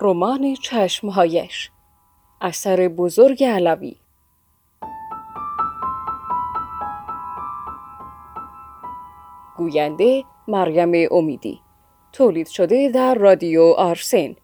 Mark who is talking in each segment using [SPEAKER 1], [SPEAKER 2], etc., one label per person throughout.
[SPEAKER 1] رمان چشمهایش. اثر بزرگ علوی. گوینده مریم امیدی. تولید شده در رادیو آرسن.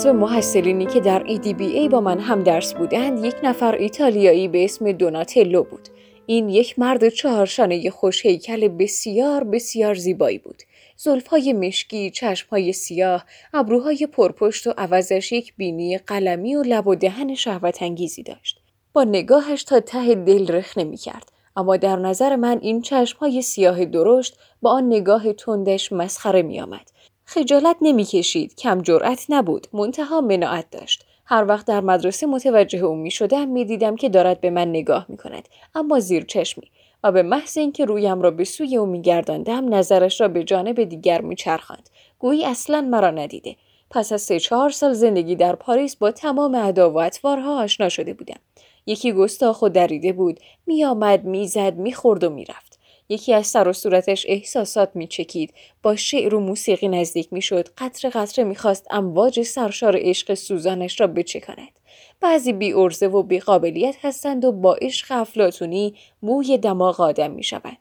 [SPEAKER 1] جزو محصلینی که در ای با من هم درس بودند یک نفر ایتالیایی به اسم دوناتلو بود. این یک مرد چهارشانه خوش هیکل بسیار بسیار زیبایی بود. زلفهای مشکی، چشمهای سیاه، ابروهای پرپشت و عوضش یک بینی قلمی و لب و دهن شهوت انگیزی داشت. با نگاهش تا ته دل رخ نمی کرد. اما در نظر من این چشمهای سیاه درشت با آن نگاه تندش مسخره می آمد. خجالت نمی‌کشید. کم جرأت نبود. منتها مناعت داشت. هر وقت در مدرسه متوجه او می شدم می دیدم که دارد به من نگاه می کند اما زیر چشمی. و به محض اینکه رویم را به سوی او میگرداندم نظرش را به جانب دیگر میچرخاند. گویی اصلا مرا ندیده. پس از سه چهار سال زندگی در پاریس با تمام ادا و اطوارها آشنا شده بودم. یکی گستاخ و دریده بود. میآمد می‌زد می‌خورد و می‌رفت. یکی از سر و صورتش احساسات میچکید. با شعر و موسیقی نزدیک می‌شد. قطره قطره می‌خواست امواج سرشار عشق سوزانش را بچکاند. بعضی بی ارزه و بی قابلیت هستند و با عشق افلاتونی موی دماغ آدم می‌شوند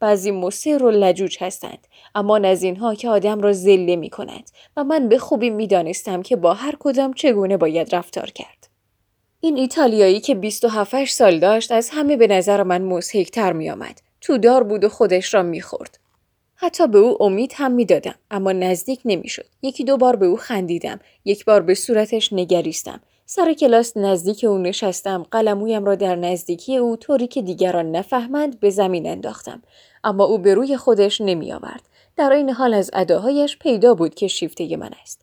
[SPEAKER 1] بعضی مصر و لجوج هستند اما از اینها که آدم را زله می کند و من به خوبی می‌دانستم که با هر کدام چگونه باید رفتار کرد. این ایتالیایی که 27 سال داشت از همه به نظر من مزهکتر می آمد. تودار بود و خودش را می‌خورد. حتی به او امید هم می‌دادم اما نزدیک نمی‌شد. یکی دو بار به او خندیدم، یک بار به صورتش نگریستم. سر کلاس نزدیک او نشستم، قلمویم را در نزدیکی او طوری که دیگران نفهمند به زمین انداختم. اما او به روی خودش نمی آورد. در این حال از اداهایش پیدا بود که شیفته من است.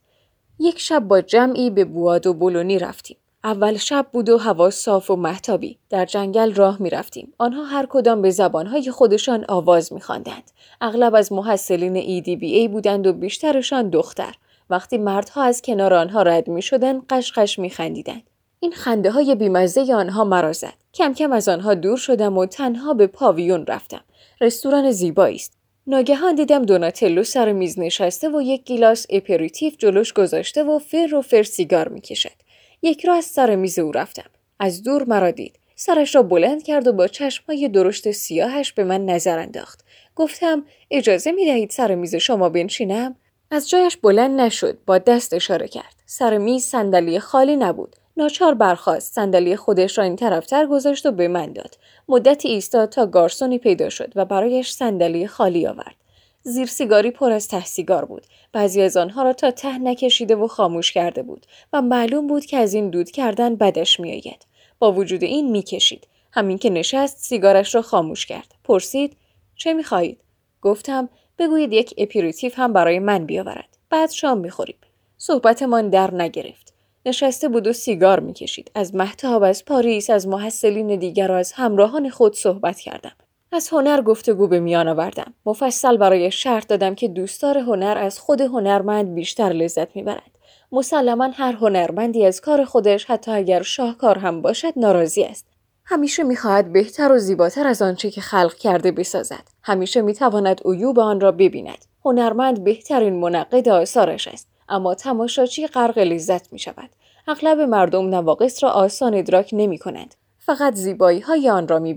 [SPEAKER 1] یک شب با جمعی به بواد و بولونی رفتیم. اول شب بود و هوا صاف و محتابی. در جنگل راه می رفتیم. آنها هر کدام به زبانهای خودشان آواز می خواندند. اغلب از محصلین ای بودند و بیشترشان دختر. وقتی مردها از کنار آنها رد می شدن غش‌غش می خندیدند. این خنده های بیمزه آنها مرا زد. کم کم از آنها دور شدم و تنها به پاویون رفتم. رستوران زیبایی است. ناگهان دیدم دوناتلو سر میز نشسته و یک گیلاس اپریتیف جلوش گذاشته و فر و فر سیگار می‌کشد. یک‌راست سر میز او رفتم. از دور مرا دید. سرش را بلند کرد و با چشمهای درشت سیاهش به من نظر انداخت. گفتم اجازه می دهید سر میز شما بنشینم؟ از جایش بلند نشد. با دست اشاره کرد. سر میز صندلی خالی نبود. ناچار برخواست صندلی خودش را این طرفتر گذاشت و به من داد مدتی ایستاد تا گارسونی پیدا شد و برایش صندلی خالی آورد زیر سیگاری پر از ته سیگار بود. بعضی از آنها را تا ته نکشیده و خاموش کرده بود و معلوم بود که از این دود کردن بدش میآید. با وجود این می‌کشید. همین که نشست سیگارش را خاموش کرد. پرسید چه می‌خواهید؟ گفتم بگویید یک اپریتیف هم برای من بیاورد. بعد شام می‌خوریم. صحبتمان در نگرفت. نشسته بود و سیگار می‌کشید. از مهتاب از پاریس از محصلین دیگر و از همراهان خود صحبت کردم. از هنر گفتگو به میان آوردم. مفصل برایش شرح دادم که دوستدار هنر از خود هنرمند بیشتر لذت می‌برد. مسلما هر هنرمندی از کار خودش حتی اگر شاهکار هم باشد ناراضی است. همیشه می‌خواهد بهتر و زیباتر از آنچه که خلق کرده بسازد. همیشه می‌تواند عیوب آن را ببیند. هنرمند بهترین منقد آثارش است. اما تماشاچی غرق لذت می شود. اغلب مردم نواقص را آسان ادراک نمی کنند. فقط زیبایی های آن را می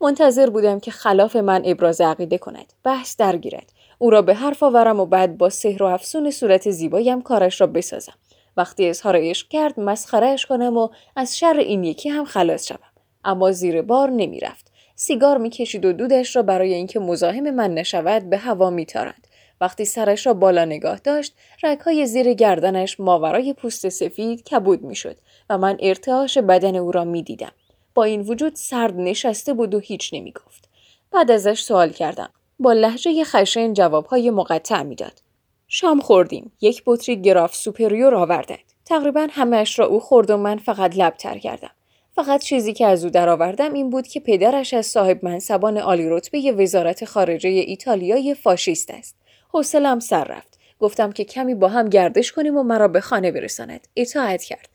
[SPEAKER 1] منتظر بودم که خلاف من ابراز عقیده کند. بحث درگیرد. او را به حرف آورم و بعد با سحر و افسون صورت زیبایم کارش را بسازم. وقتی اظهار عشق کرد مسخرهش کنم و از شر این یکی هم خلاص شوم. اما زیر بار نمی‌رفت. سیگار می‌کشید و دودش را برای اینکه مزاحم من نشود به هوا میتارند. وقتی سرش را بالا نگاه داشت رگهای زیر گردنش ماورای پوست سفید کبود می‌شد و من ارتعاش بدن او را می‌دیدم. با این وجود سرد نشسته بود و هیچ نمی گفت. بعد ازش سوال کردم. با لحجه خشن جوابهای مقطع می‌داد. شام خوردیم. یک بطری گراف سوپریور آوردند. تقریبا همهش را او خورد و من فقط لب تر کردم. فقط چیزی که از او درآوردم این بود که پدرش از صاحب منصبان عالی رتبه وزارت خارجه ایتالیای فاشیست است. حوصلم سر رفت. گفتم که کمی با هم گردش کنیم و مرا به خانه برساند. اطاعت کرد.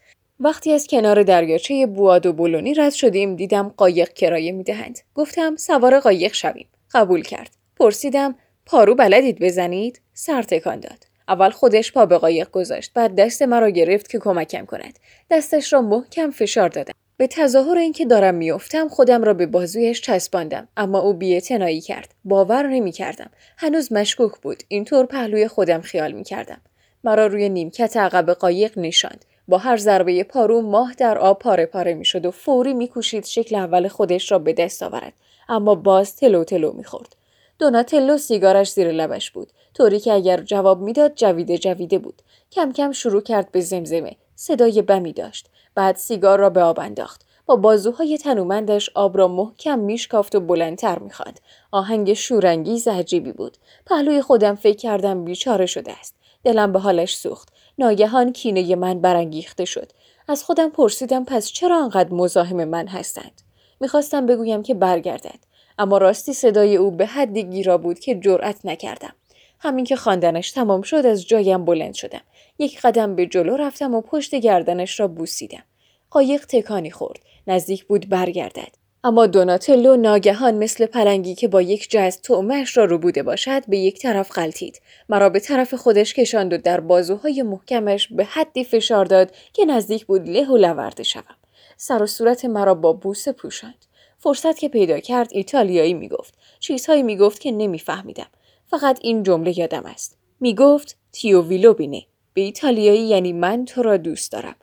[SPEAKER 1] وقتی از کنار دریاچه بواد و بولونی رد شدیم دیدم قایق کرایه می‌دهند. گفتم سوار قایق شویم. قبول کرد. پرسیدم پارو بلدید بزنید؟ سر تکان داد. اول خودش پا به قایق گذاشت بعد دست مرا گرفت که کمکم کند. دستش را محکم فشار دادم. به تظاهر اینکه دارم میافتم خودم را به بازویش چسباندم اما او بیاعتنایی کرد باور نمی‌کردم هنوز مشکوک بود اینطور پهلوی خودم خیال می‌کردم مرا روی نیمکت عقب قایق نشاند. با هر ضربه پارو ماه در آب پاره پاره می‌شد و فوری میکوشید شکل اول خودش را به دست آورد. اما باز تلو تلو می‌خورد. دوناتلو سیگارش زیر لبش بود. طوری که اگر جواب می‌داد جویده جویده بود. کم کم شروع کرد به زمزمه. صدای بمی داشت. بعد سیگار را به آب انداخت. با بازوهای تنومندش آب را محکم میشکافت و بلندتر می‌خواند. آهنگ شورانگیز عجیبی بود. پهلوی خودم فکر کردم بیچاره شده است. دلم به حالش سوخت. ناگهان کینه من برانگیخته شد. از خودم پرسیدم پس چرا آنقدر مزاحم من هستند؟ می‌خواستم بگویم که برگردد. اما راستی صدای او به حدی گیرا بود که جرأت نکردم. همین که خواندنش تمام شد از جایم بلند شدم. یک قدم به جلو رفتم و پشت گردنش را بوسیدم. قایق تکانی خورد. نزدیک بود برگردد. اما دوناتلو ناگهان مثل پلنگی که با یک جز تعمهش را رو بوده باشد به یک طرف غلطید. مرا به طرف خودش کشاند و در بازوهای محکمش به حدی فشار داد که نزدیک بود له و لورده شوم. سر و صورت مرا با بوسه پوشاند. فرصت که پیدا کرد ایتالیایی می‌گفت. چیزهایی می‌گفت که نمیفهمیدم. فقط این جمله یادم است. می‌گفت تیو ویلو بینه به ایتالیایی یعنی من تو را دوست دارم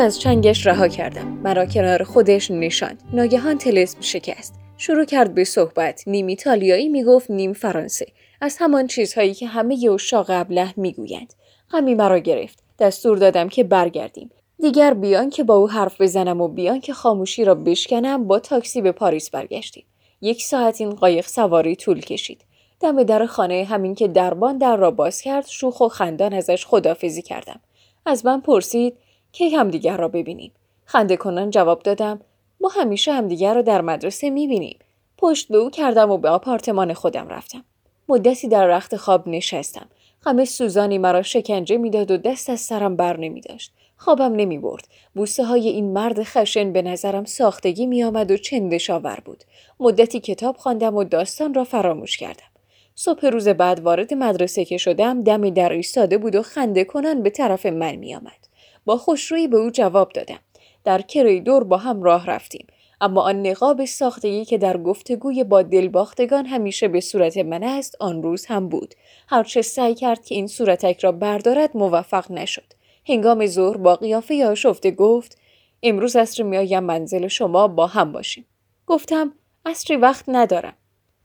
[SPEAKER 1] از چنگش رها کردم. مرا کنار خودش نشاند. ناگهان تلسم شکست. شروع کرد به صحبت. نیم ایتالیایی می‌گفت نیم فرانسه. از همان چیزهایی که همه اشاق ابله می‌گویند. غمی مرا گرفت. دستور دادم که برگردیم. دیگر بیان که با او حرف بزنم و بیان که خاموشی را بشکنم با تاکسی به پاریس برگشتیم. یک ساعت این قایق سواری طول کشید. دم در خانه همین که دربان در را باز کرد شوخ و خندان ازش خدافزی کردم. از من پرسید کی همدیگر را ببینیم خنده کنان جواب دادم ما همیشه همدیگر را در مدرسه می‌بینیم پشت به او کردم و به آپارتمان خودم رفتم مدتی در رخت خواب نشستم غم سوزانی مرا شکنجه می‌داد و دست از سرم بر نمی داشت. خوابم نمی برد. بوسه های این مرد خشن به نظرم ساختگی می آمد و چندش آور بود. مدتی کتاب خواندم و داستان را فراموش کردم. صبح روز بعد وارد مدرسه که شدم دمی در ایستاده بود و خنده کنان به طرف من می آمد. با خوشرویی به او جواب دادم. در کریدور با هم راه رفتیم. اما آن نقاب ساختگی که در گفتگوی با دلباختگان همیشه به صورت من است آن روز هم بود. هرچه سعی کرد که این صورتک را بردارد موفق نشد. هنگام ظهر با قیافه آشفته گفت امروز اصر میآیم منزل شما با هم باشیم. گفتم اصری وقت ندارم.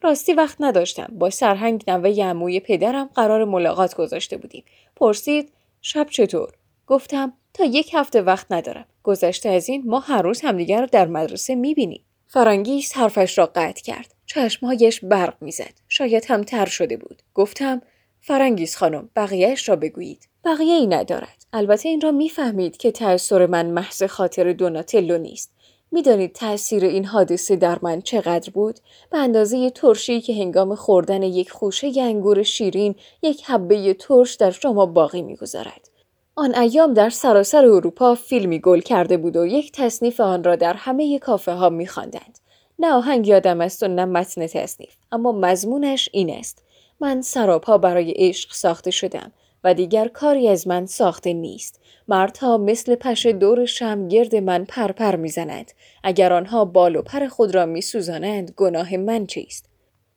[SPEAKER 1] راستی وقت نداشتم. با سرهنگ نوه عموی پدرم قرار ملاقات گذاشته بودیم. پرسید شب چطور؟ گفتم تا یک هفته وقت ندارم گذشته از این ما هر روز همدیگر را در مدرسه می‌بینیم. فرانگیز حرفش را قطع کرد. چشمهایش برق می‌زد. شاید هم تر شده بود. گفتم فرانگیز خانم بقیهش را بگویید. بقیه ای ندارد. البته این را می‌فهمید که تأثیر من محض خاطر دوناتلو نیست. می‌دانید تأثیر این حادثه در من چقدر بود؟ به اندازه ترشی که هنگام خوردن یک خوشه انگور شیرین یک حبه ترش در شما باقی می‌گذارد. آن ایام در سراسر اروپا فیلمی گل کرده بود و یک تصنیف آن را در همه کافه ها می خواندند. نه آهنگ یادم است و نه متن تصنیف اما مضمونش این است. من سراپا برای عشق ساخته شدم و دیگر کاری از من ساخته نیست. مردها مثل پشه دور شم گرد من پرپر می‌زنند. اگر آنها بال و پر خود را میسوزانند گناه من چیست؟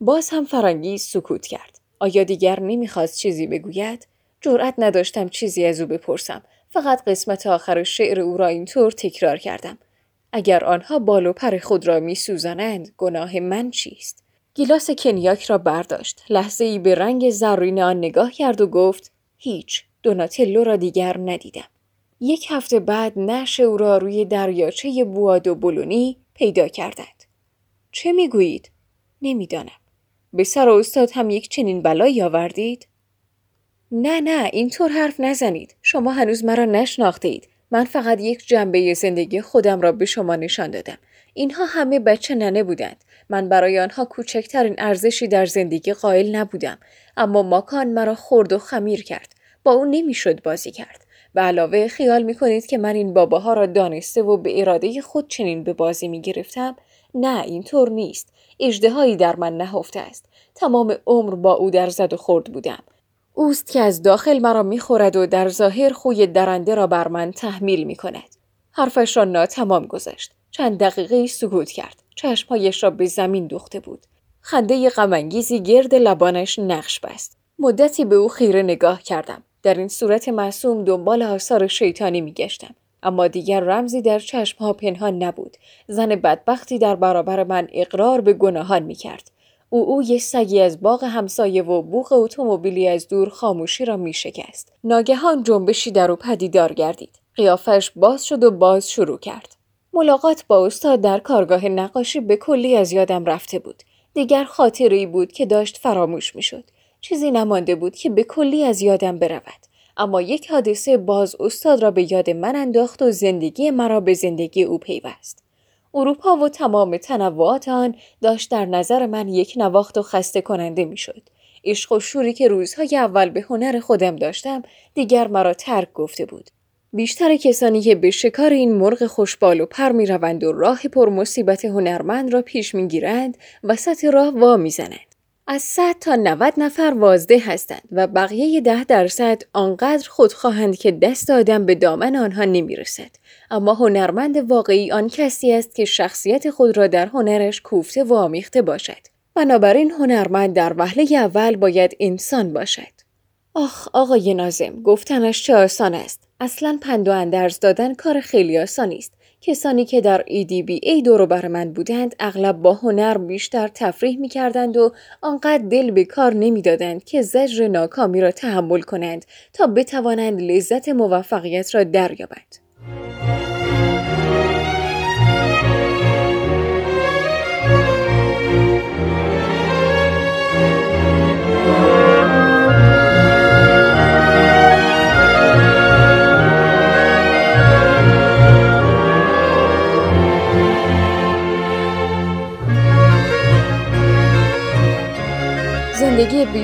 [SPEAKER 1] باز هم فرانگیز سکوت کرد. آیا دیگر نمی‌خواست چیزی بگوید؟ جرأت نداشتم چیزی از او بپرسم. فقط قسمت آخر شعر او را اینطور تکرار کردم. اگر آنها بال و پر خود را می سوزانند، گناه من چیست؟ گیلاس کنیاک را برداشت. لحظه ای به رنگ زرین آن نگاه کرد و گفت هیچ دوناتلو را دیگر ندیدم. یک هفته بعد نش او را روی دریاچه بواد و بلونی پیدا کردند. چه می‌گویید؟ نمی‌دانم. به سر استاد هم یک چنین بلایی آوردید؟ نه نه اینطور حرف نزنید. شما هنوز مرا نشناخته اید. من فقط یک جنبه زندگی خودم را به شما نشان دادم. اینها همه بچه ننه بودند. من برای آنها کوچکترین ارزشی در زندگی قائل نبودم. اما ماکان مرا خورد و خمیر کرد. با او نمی‌شد بازی کرد. به علاوه خیال می کنید که من این باباها را دانسته و به اراده خود چنین به بازی می گرفتم؟ نه اینطور نیست. اجدهایی در من نهفته است. تمام عمر با او در زد و خورد بودم. اوست که از داخل مرا می‌خورد و در ظاهر خوی درنده را بر من تحمیل می کند. حرفش را ناتمام گذاشت. چند دقیقه سکوت کرد. چشمهایش را به زمین دوخته بود. خنده غمانگیزی گرد لبانش نقش بست. مدتی به او خیره نگاه کردم. در این صورت معصوم دنبال آثار شیطانی میگشتم. اما دیگر رمزی در چشمها پنهان نبود. زن بدبختی در برابر من اقرار به گناهان می کرد. او او یه سگی از باغ همسایه و بوغ اتومبیلی از دور خاموشی را می شکست. ناگهان جنبشی در او پدیدار گردید. قیافش باز شد و باز شروع کرد. ملاقات با استاد در کارگاه نقاشی به کلی از یادم رفته بود. دیگر خاطری بود که داشت فراموش می شد. چیزی نمانده بود که به کلی از یادم برود. اما یک حادثه باز استاد را به یاد من انداخت و زندگی مرا به زندگی او پیوست. اروپا و تمام تنوعات آن داشت در نظر من یک نواخت و خسته کننده می‌شد. عشق و شوری که روزهای اول به هنر خودم داشتم دیگر مرا ترک گفته بود. بیشتر کسانی که به شکار این مرغ خوشبال و پر می روند و راه پر مصیبت هنرمند را پیش می گیرند وسط راه وا می زنند. از 100 تا 90 نفر وازده هستند و بقیه ده درصد آنقدر خودخواهند که دست آدم به دامن آنها نمی رسد. اما هنرمند واقعی آن کسی است که شخصیت خود را در هنرش کوفته و آمیخته باشد. بنابراین هنرمند در وهله اول باید انسان باشد. آخ آقای نازم گفتنش چه آسان است. اصلا پند و اندرز دادن کار خیلی آسانی است. کسانی که در ای دورو بر من بودند اغلب با هنر بیشتر تفریح می کردند و آنقدر دل به کار نمی دادند که زجر ناکامی را تحمل کنند تا بتوانند لذت موفقیت را دریابند.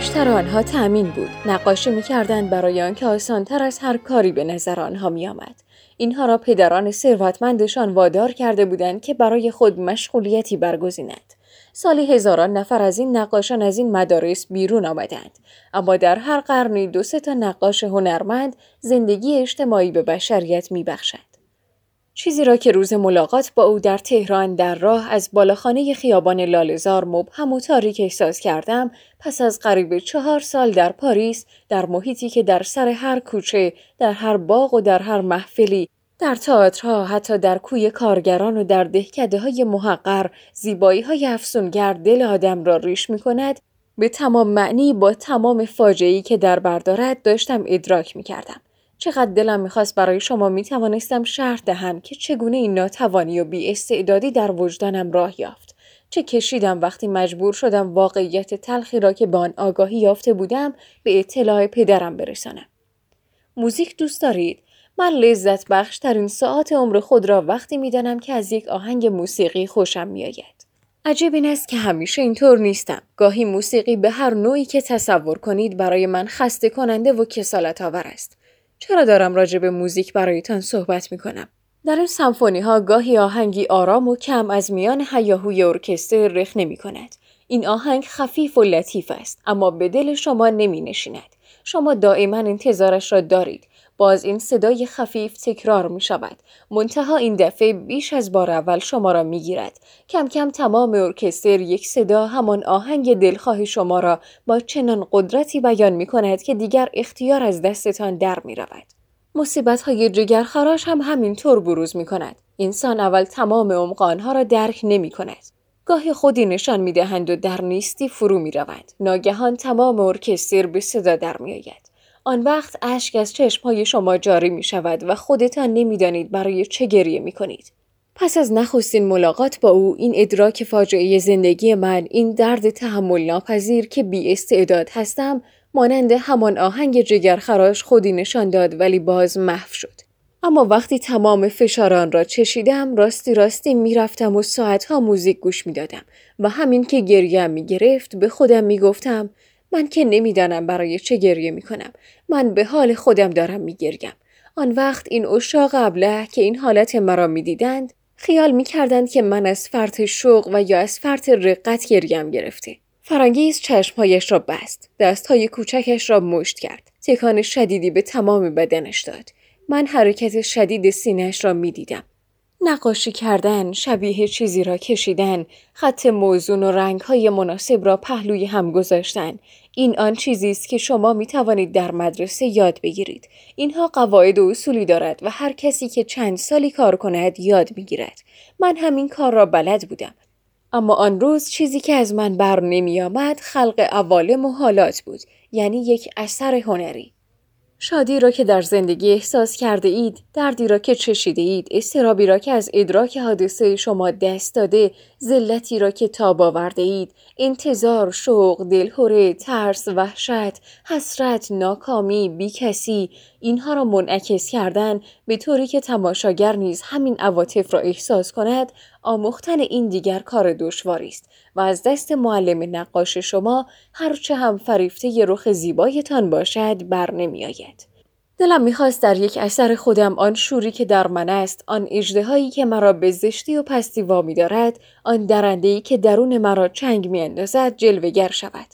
[SPEAKER 1] بیشتر آنها تأمین بود. نقاشی می‌کردند برای آنکه آسانتر از هر کاری به نظر آنها میآمد. اینها را پدران ثروتمندشان وادار کرده بودند که برای خود مشغولیتی برگزینند. سالی هزاران نفر از این نقاشان از این مدارس بیرون آمدند. اما در هر قرنی دو سه تا نقاش هنرمند زندگی اجتماعی به بشریت میبخشند. چیزی را که روز ملاقات با او در تهران در راه از بالاخانه خیابان لالزار مبهم و تاریک احساس کردم پس از قریب چهار سال در پاریس در محیطی که در سر هر کوچه در هر باغ و در هر محفلی در تئاترها حتی در کوی کارگران و در دهکده های محقر زیبایی های افسونگر دل آدم را ریش می کند به تمام معنی با تمام فاجعه‌ای که در بردارد داشتم ادراک می کردم. چقدر دلم می‌خواست برای شما می‌توانستم شرح دهم که چگونه این ناتوانی و بی استعدادی در وجدانم راه یافت. چه کشیدم وقتی مجبور شدم واقعیت تلخی را که به آن آگاهی یافته بودم به اطلاع پدرم برسانم. موزیک دوست دارید؟ من لذت بخش ترین ساعت عمر خود را وقتی می‌دانم که از یک آهنگ موسیقی خوشم میآید. عجب این است که همیشه اینطور نیستم. گاهی موسیقی به هر نوعی که تصور کنید برای من خسته کننده و کسالت آور است. چرا دارم راجع به موزیک برایتان صحبت می کنم؟ در این سمفونی ها گاهی آهنگی آرام و کم از میان هیاهوی ارکستر رخ نمی کند. این آهنگ خفیف و لطیف است اما به دل شما نمی نشیند. شما دائما انتظارش را دارید. باز این صدای خفیف تکرار می شود. منتها این دفعه بیش از بار اول شما را می گیرد. کم کم تمام ارکستر یک صدا همان آهنگ دلخواه شما را با چنان قدرتی بیان می کند که دیگر اختیار از دستتان در می رود. مصیبت های جگرخراش هم همینطور بروز می کند. انسان اول تمام عمق را درک نمی کند. گاهی خودی نشان می دهند و در نیستی فرو می روند. ناگهان تمام ارکستر به صدا در می آید. آن وقت اشک از چشمهای شما جاری می شود و خودتان نمی‌دانید برای چه گریه می کنید. پس از نخستین ملاقات با او این ادراک فاجعه زندگی من این درد تحمل ناپذیر که بی استعداد هستم مانند همان آهنگ جگرخراش خودی نشان داد ولی باز محو شد. اما وقتی تمام فشاران را چشیدم راستی راستی می‌رفتم و ساعتها موزیک گوش می‌دادم و همین که گریه می گرفت به خودم می گفتم من که نمی‌دانم برای چه گریه می کنم من به حال خودم دارم می گریم. آن وقت این اشاق ابله که این حالت مرا می دیدند خیال می کردند که من از فرط شوق و یا از فرط رقت گریم گرفته. فرانگیز چشمهایش را بست. دستهای کوچکش را مشت کرد. تکان شدیدی به تمام بدنش داد. من حرکت شدید سینهش را می دیدم. نقاشی کردن، شبیه چیزی را کشیدن، خط موزون و رنگهای مناسب را پهلوی هم گذاشتن. این آن چیزی است که شما می توانید در مدرسه یاد بگیرید. اینها قواعد و اصولی دارد و هر کسی که چند سالی کار کند یاد می گیرد. من همین کار را بلد بودم. اما آن روز چیزی که از من بر نمی آمد خلق عوالم و حالات بود. یعنی یک اثر هنری. شادی را که در زندگی احساس کرده اید، دردی را که چشیده اید، استرابی را که از ادراک حادثه شما دست داده، ذلتی را که تاب آورده اید، انتظار، شوق، دلهوره، ترس، وحشت، حسرت، ناکامی، بیکسی، اینها را منعکس کردن به طوری که تماشاگر نیز همین عواطف را احساس کند، آموختن این دیگر کار دشواری است و از دست معلم نقاش شما هرچه هم فریفته ی رخ زیبایتان باشد بر نمی آید. دلم می‌خواست در یک اثر خودم آن شوری که در من است آن اجدهایی که مرا به زشتی و پستی وامی دارد آن درندهی که درون مرا چنگ میاندازد جلوگر شود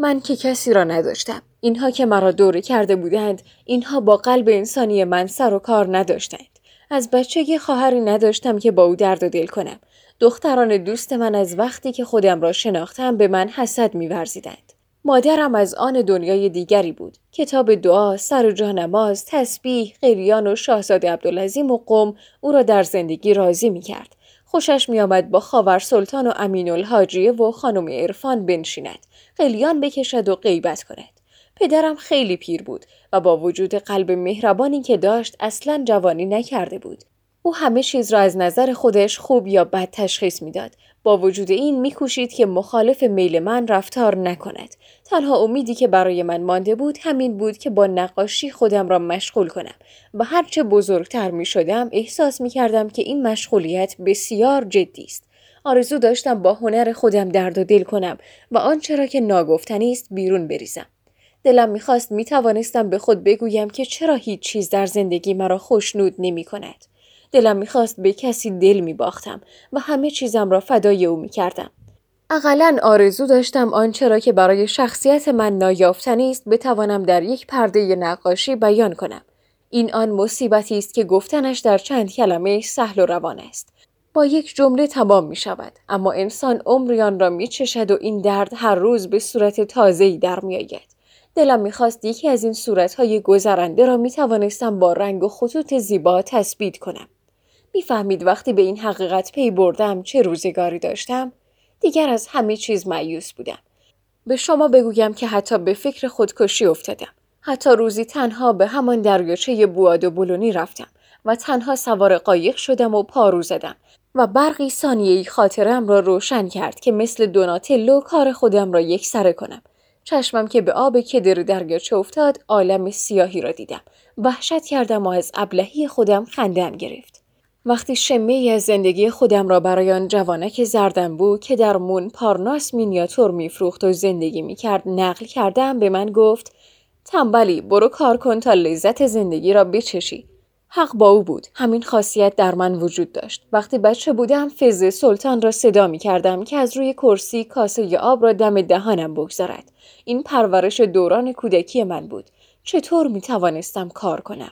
[SPEAKER 1] من که کسی را نداشتم اینها که مرا دوره کرده بودند اینها با قلب انسانی من سر و کار نداشتند از بچگی خواهری نداشتم که با او درد و دل کنم دختران دوست من از وقتی که خودم را شناختم به من حسد میورزیدند مادرم از آن دنیای دیگری بود. کتاب دعا، سر و جا نماز، تسبیح، قریان و شاهزاده عبدالعظیم و قم او را در زندگی راضی می کرد. خوشش می آمد با خاور سلطان و امین الحاجیه و خانم عرفان بنشیند. قلیان بکشد و غیبت کند. پدرم خیلی پیر بود و با وجود قلب مهربانی که داشت اصلا جوانی نکرده بود. او همه چیز را از نظر خودش خوب یا بد تشخیص می‌داد با وجود این میکوشید که مخالف میل من رفتار نکند تنها امیدی که برای من مانده بود همین بود که با نقاشی خودم را مشغول کنم و هرچه بزرگتر می شدم احساس می کردم که این مشغولیت بسیار جدی است. آرزو داشتم با هنر خودم درد و دل کنم و آنچه را که ناگفتنی است بیرون بریزم. دلم می‌خواست می توانستم به خود بگویم که چرا هیچ چیز در زندگی مرا خوشنود نمی کند. دلم می‌خواست به کسی دل میباختم و همه چیزم را فدای او می‌کردم. اقلا آرزو داشتم آنچه را که برای شخصیت من نایافتنی است بتوانم در یک پرده نقاشی بیان کنم. این آن مصیبتی است که گفتنش در چند کلمه سهل و روان است. با یک جمله تمام می شود اما انسان عمریان را می چشد و این درد هر روز به صورت تازه‌ای در می آید. دلم می‌خواست یکی از این صورتهای گذرنده را می توانستم با رنگ و خطوط زیبا تثبیت کنم. می‌فهمید وقتی به این حقیقت پی بردم چه روزگاری داشتم؟ دیگر از همه چیز معیوس بودم. به شما بگویم که حتی به فکر خودکشی افتادم. حتی روزی تنها به همان دریاچه بواد و بلونی رفتم و تنها سوار قایق شدم و پارو زدم و برقی ثانیه‌ای خاطرم را روشن کرد که مثل دوناتلو کار خودم را یک سره کنم. چشمم که به آب کدر دریاچه افتاد عالم سیاهی را دیدم. وحشت کردم و از ابلهی خودم خندم گرفت. وقتی شمه زندگی خودم را برای آن جوانک بود که در مون پارناس مینیاتور میفروخت و زندگی می‌کرد نقل کردم به من گفت تنبلی برو کار کن تا لذت زندگی را بچشی. حق با او بود. همین خاصیت در من وجود داشت. وقتی بچه بودم فز سلطان را صدا می کردم که از روی کرسی کاسه آب را دم دهانم بگذارد. این پرورش دوران کودکی من بود. چطور می توانستم کار کنم؟